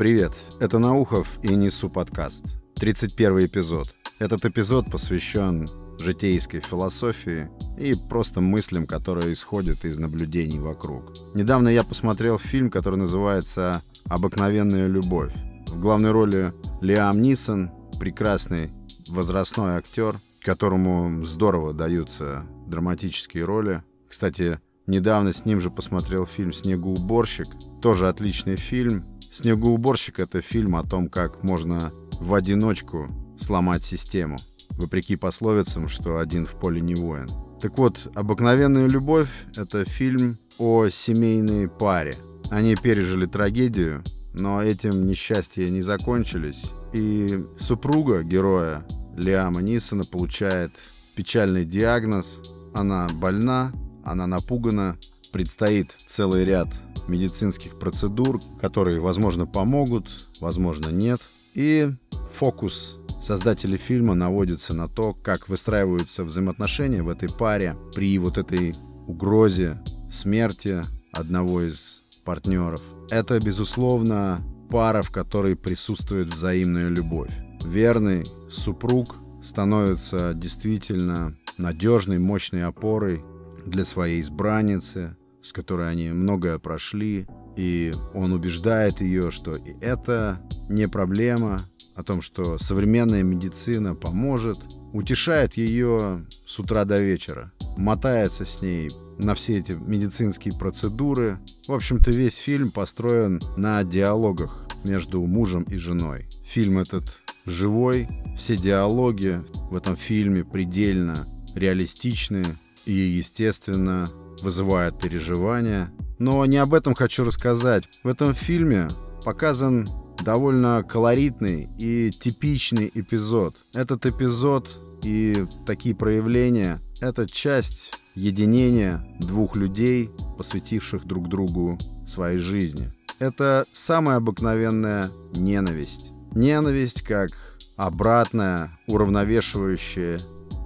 Привет, это Наухов и Несу подкаст. 31 эпизод. Этот эпизод посвящен житейской философии и просто мыслям, которые исходят из наблюдений вокруг. Недавно я посмотрел фильм, который называется «Обыкновенная любовь». В главной роли Лиам Нисон, прекрасный возрастной актер, которому здорово даются драматические роли. Кстати, недавно с ним же посмотрел фильм «Снегоуборщик». Тоже отличный фильм. «Снегоуборщик» — это фильм о том, как можно в одиночку сломать систему, вопреки пословицам, что один в поле не воин. Так вот, «Обыкновенная любовь» — это фильм о семейной паре. Они пережили трагедию, но этим несчастья не закончились. И супруга героя Лиама Нисона получает печальный диагноз. Она больна, она напугана, предстоит целый ряд медицинских процедур, которые, возможно, помогут, возможно, нет. И фокус создатели фильма наводится на то, как выстраиваются взаимоотношения в этой паре при вот этой угрозе смерти одного из партнеров. Это, безусловно, пара, в которой присутствует взаимная любовь. Верный супруг становится действительно надежной, мощной опорой для своей избранницы, с которой они многое прошли, и он убеждает ее, что и это не проблема, о том, что современная медицина поможет, утешает ее с утра до вечера, мотается с ней на все эти медицинские процедуры. В общем-то, весь фильм построен на диалогах между мужем и женой. Фильм этот живой, все диалоги в этом фильме предельно реалистичны и, естественно, вызывают переживания. Но не об этом хочу рассказать. В этом фильме показан довольно колоритный и типичный эпизод. Этот эпизод и такие проявления — это часть единения двух людей, посвятивших друг другу своей жизни. Это самая обыкновенная ненависть. Ненависть как обратная, уравновешивающая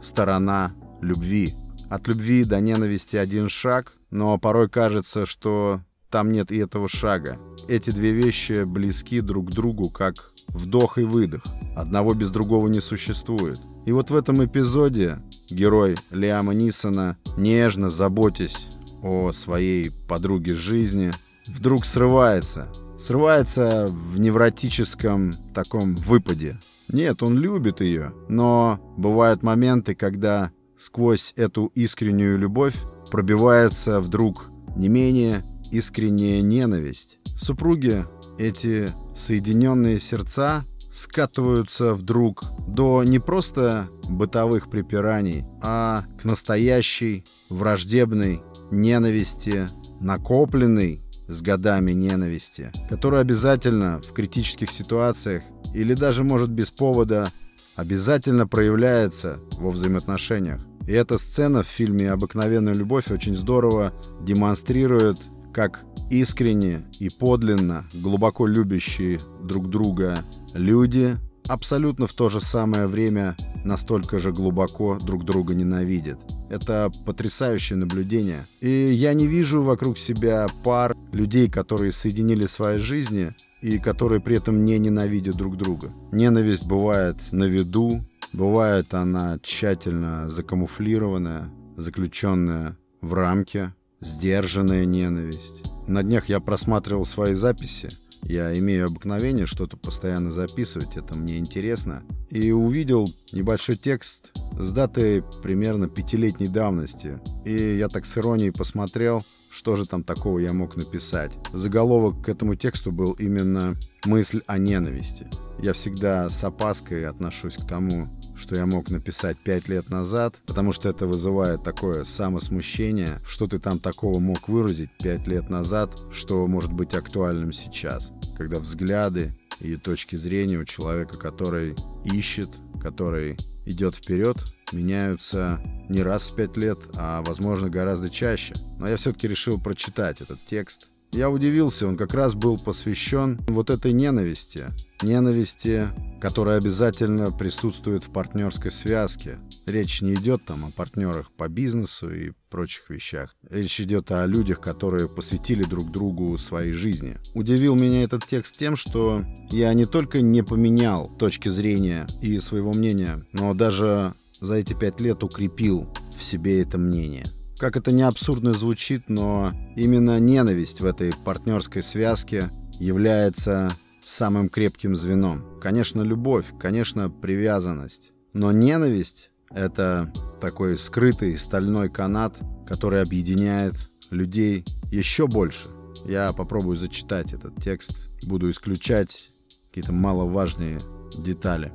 сторона любви. От любви до ненависти один шаг, но порой кажется, что там нет и этого шага. Эти две вещи близки друг к другу, как вдох и выдох. Одного без другого не существует. И вот в этом эпизоде герой Лиама Нисона, нежно заботясь о своей подруге жизни, вдруг срывается. Срывается в невротическом таком выпаде. Нет, он любит ее, но бывают моменты, когда сквозь эту искреннюю любовь пробивается вдруг не менее искренняя ненависть. Супруги, эти соединенные сердца, скатываются вдруг до не просто бытовых припираний, а к настоящей враждебной ненависти, накопленной с годами ненависти, которая обязательно в критических ситуациях или даже может без повода обязательно проявляется во взаимоотношениях. И эта сцена в фильме «Обыкновенная любовь» очень здорово демонстрирует, как искренне и подлинно, глубоко любящие друг друга люди абсолютно в то же самое время настолько же глубоко друг друга ненавидят. Это потрясающее наблюдение. И я не вижу вокруг себя пар людей, которые соединили свои жизни и которые при этом не ненавидят друг друга. Ненависть бывает на виду, бывает она тщательно закамуфлированная, заключенная в рамке, сдержанная ненависть. На днях я просматривал свои записи. Я имею обыкновение что-то постоянно записывать, это мне интересно. И увидел небольшой текст с датой примерно пятилетней давности. И я так с иронией посмотрел, что же там такого я мог написать. Заголовок к этому тексту был именно «Мысль о ненависти». Я всегда с опаской отношусь к тому, что я мог написать пять лет назад, потому что это вызывает такое самосмущение, что ты там такого мог выразить пять лет назад, что может быть актуальным сейчас, когда взгляды и точки зрения у человека, который ищет, который идет вперед, меняются не раз в пять лет, а, возможно, гораздо чаще. Но я все-таки решил прочитать этот текст. Я удивился, он как раз был посвящен вот этой ненависти. ненависти, которая обязательно присутствует в партнерской связке. Речь не идет там о партнерах по бизнесу и прочих вещах. Речь идет о людях, которые посвятили друг другу своей жизни. Удивил меня этот текст тем, что я не только не поменял точки зрения и своего мнения, но даже за эти пять лет укрепил в себе это мнение. Как это не абсурдно звучит, но именно ненависть в этой партнерской связке является самым крепким звеном. Конечно, любовь, конечно, привязанность. Но ненависть — это такой скрытый стальной канат, который объединяет людей еще больше. Я попробую зачитать этот текст, буду исключать какие-то маловажные детали.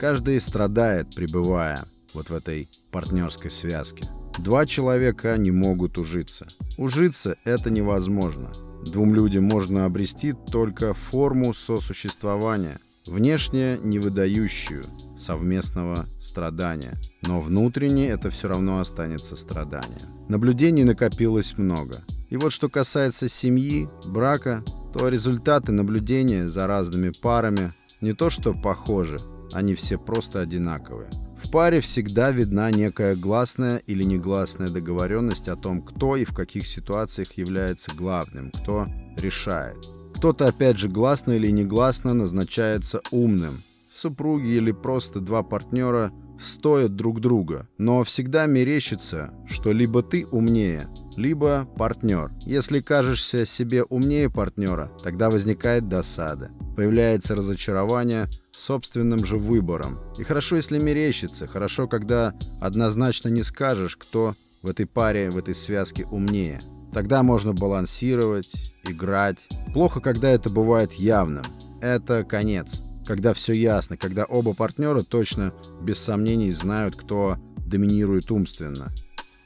Каждый страдает, пребывая вот в этой партнерской связке. Два человека не могут ужиться. Ужиться — это невозможно. Двум людям можно обрести только форму сосуществования, внешне не выдающую совместного страдания. Но внутренне это все равно останется страдание. Наблюдений накопилось много. И вот что касается семьи, брака, то результаты наблюдения за разными парами не то что похожи, они все просто одинаковые. В паре всегда видна некая гласная или негласная договоренность о том, кто и в каких ситуациях является главным, кто решает. Кто-то, опять же, гласно или негласно назначается умным. Супруги или просто два партнера стоят друг друга, но всегда мерещится, что либо ты умнее, либо партнер. Если кажешься себе умнее партнера, тогда возникает досада. Появляется разочарование собственным же выбором. И хорошо, если мерещится, хорошо, когда однозначно не скажешь, кто в этой паре, в этой связке умнее. Тогда можно балансировать, играть. Плохо, когда это бывает явным. Это конец. Когда все ясно, когда оба партнера точно, без сомнений, знают, кто доминирует умственно.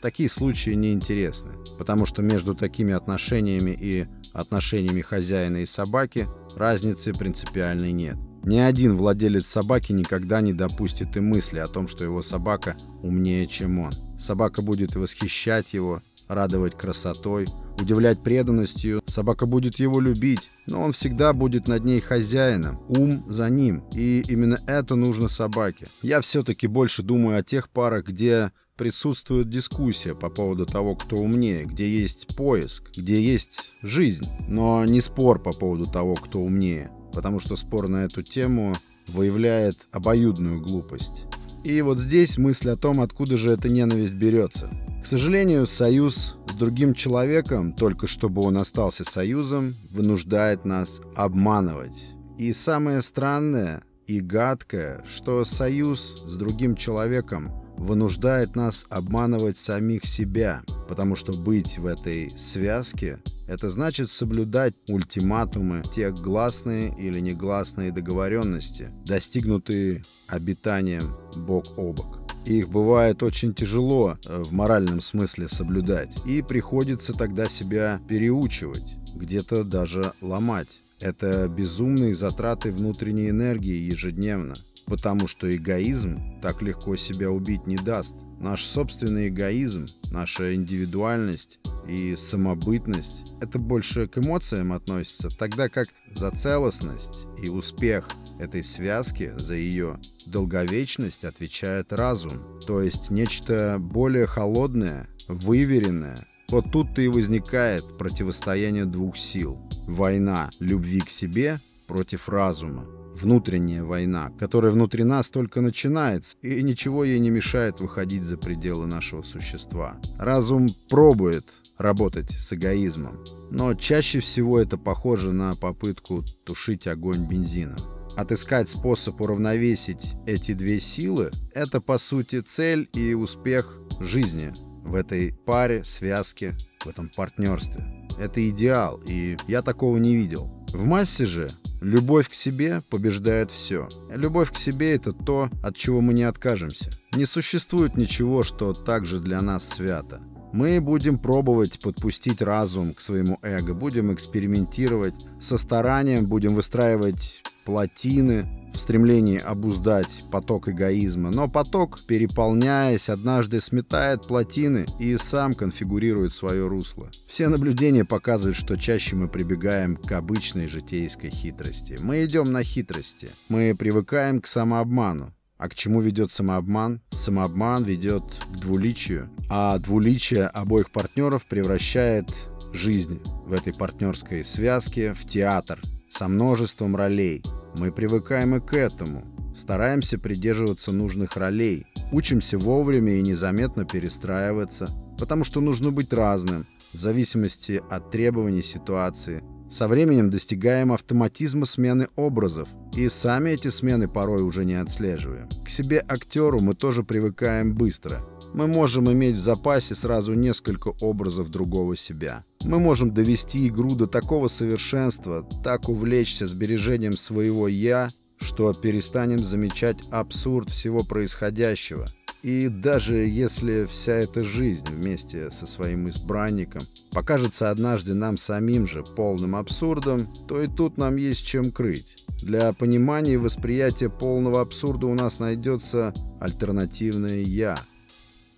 Такие случаи неинтересны, потому что между такими отношениями и отношениями хозяина и собаки разницы принципиальной нет. Ни один владелец собаки никогда не допустит и мысли о том, что его собака умнее, чем он. Собака будет восхищать его, радовать красотой, удивлять преданностью. Собака будет его любить, но он всегда будет над ней хозяином. Ум за ним. И именно это нужно собаке. Я все-таки больше думаю о тех парах, где присутствует дискуссия по поводу того, кто умнее, где есть поиск, где есть жизнь, но не спор по поводу того, кто умнее потому что спор на эту тему выявляет обоюдную глупость. И вот здесь мысль о том, откуда же эта ненависть берется. К сожалению, союз с другим человеком, только чтобы он остался союзом, вынуждает нас обманывать. И самое странное и гадкое, что союз с другим человеком вынуждает нас обманывать самих себя, потому что быть в этой связке это значит соблюдать ультиматумы, те гласные или негласные договоренности, достигнутые обитанием бок о бок. Их бывает очень тяжело э, в моральном смысле соблюдать, и приходится тогда себя переучивать, где-то даже ломать. Это безумные затраты внутренней энергии ежедневно потому что эгоизм так легко себя убить не даст. Наш собственный эгоизм, наша индивидуальность и самобытность — это больше к эмоциям относится, тогда как за целостность и успех этой связки, за ее долговечность отвечает разум, то есть нечто более холодное, выверенное. Вот тут-то и возникает противостояние двух сил. Война любви к себе против разума внутренняя война, которая внутри нас только начинается, и ничего ей не мешает выходить за пределы нашего существа. Разум пробует работать с эгоизмом, но чаще всего это похоже на попытку тушить огонь бензином. Отыскать способ уравновесить эти две силы – это, по сути, цель и успех жизни в этой паре, связке, в этом партнерстве. Это идеал, и я такого не видел. В массе же Любовь к себе побеждает все. Любовь к себе — это то, от чего мы не откажемся. Не существует ничего, что также для нас свято. Мы будем пробовать подпустить разум к своему эго, будем экспериментировать, со старанием будем выстраивать плотины в стремлении обуздать поток эгоизма, но поток, переполняясь, однажды сметает плотины и сам конфигурирует свое русло. Все наблюдения показывают, что чаще мы прибегаем к обычной житейской хитрости. Мы идем на хитрости. Мы привыкаем к самообману. А к чему ведет самообман? Самообман ведет к двуличию, а двуличие обоих партнеров превращает жизнь в этой партнерской связке в театр со множеством ролей. Мы привыкаем и к этому. Стараемся придерживаться нужных ролей. Учимся вовремя и незаметно перестраиваться, потому что нужно быть разным, в зависимости от требований ситуации, со временем достигаем автоматизма смены образов, и сами эти смены порой уже не отслеживаем. К себе актеру мы тоже привыкаем быстро. Мы можем иметь в запасе сразу несколько образов другого себя. Мы можем довести игру до такого совершенства, так увлечься сбережением своего «я», что перестанем замечать абсурд всего происходящего – и даже если вся эта жизнь вместе со своим избранником покажется однажды нам самим же полным абсурдом, то и тут нам есть чем крыть. Для понимания и восприятия полного абсурда у нас найдется альтернативное «я».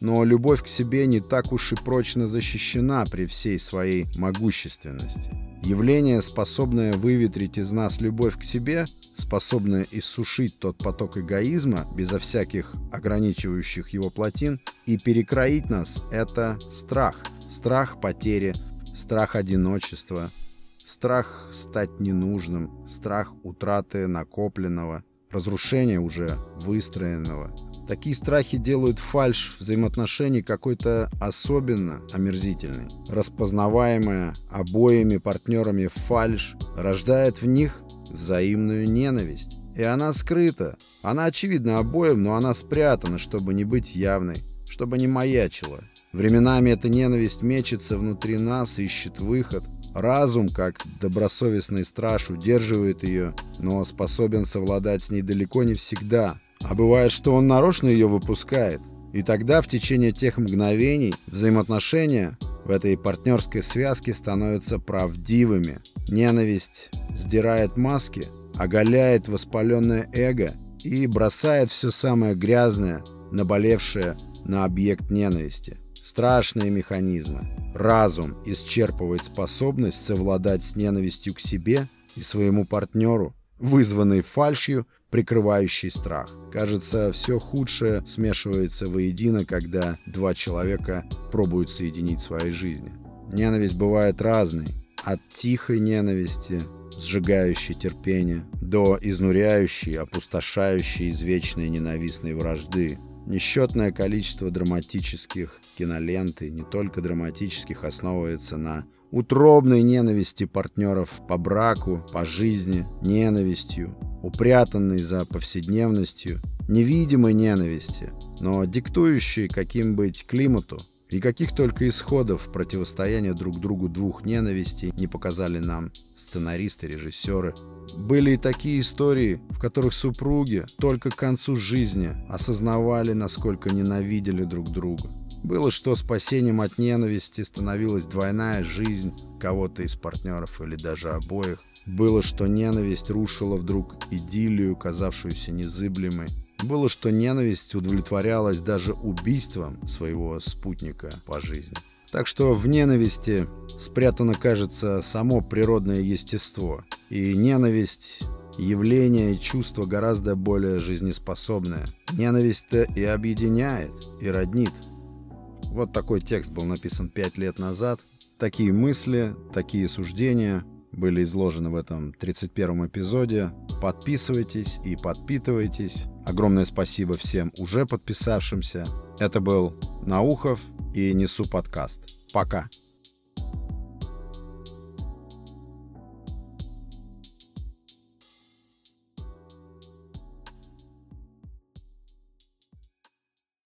Но любовь к себе не так уж и прочно защищена при всей своей могущественности. Явление, способное выветрить из нас любовь к себе, способное иссушить тот поток эгоизма безо всяких ограничивающих его плотин и перекроить нас, это страх. Страх потери, страх одиночества, страх стать ненужным, страх утраты накопленного, разрушения уже выстроенного, Такие страхи делают фальш взаимоотношений какой-то особенно омерзительный. Распознаваемая обоими партнерами фальш рождает в них взаимную ненависть. И она скрыта. Она очевидна обоим, но она спрятана, чтобы не быть явной, чтобы не маячила. Временами эта ненависть мечется внутри нас, ищет выход. Разум, как добросовестный страж, удерживает ее, но способен совладать с ней далеко не всегда. А бывает, что он нарочно ее выпускает. И тогда в течение тех мгновений взаимоотношения в этой партнерской связке становятся правдивыми. Ненависть сдирает маски, оголяет воспаленное эго и бросает все самое грязное, наболевшее на объект ненависти. Страшные механизмы. Разум исчерпывает способность совладать с ненавистью к себе и своему партнеру, вызванной фальшью прикрывающий страх. Кажется, все худшее смешивается воедино, когда два человека пробуют соединить свои жизни. Ненависть бывает разной. От тихой ненависти, сжигающей терпение, до изнуряющей, опустошающей извечной ненавистной вражды. Несчетное количество драматических кинолент, и не только драматических, основывается на утробной ненависти партнеров по браку, по жизни, ненавистью, упрятанной за повседневностью, невидимой ненависти, но диктующей, каким быть климату, и каких только исходов противостояния друг другу двух ненавистей не показали нам сценаристы, режиссеры. Были и такие истории, в которых супруги только к концу жизни осознавали, насколько ненавидели друг друга. Было, что спасением от ненависти становилась двойная жизнь кого-то из партнеров или даже обоих. Было, что ненависть рушила вдруг идиллию, казавшуюся незыблемой. Было, что ненависть удовлетворялась даже убийством своего спутника по жизни. Так что в ненависти спрятано, кажется, само природное естество. И ненависть явление и чувство гораздо более жизнеспособное. Ненависть-то и объединяет, и роднит. Вот такой текст был написан пять лет назад. Такие мысли, такие суждения были изложены в этом 31-м эпизоде. Подписывайтесь и подпитывайтесь. Огромное спасибо всем уже подписавшимся. Это был Наухов и Несу подкаст. Пока.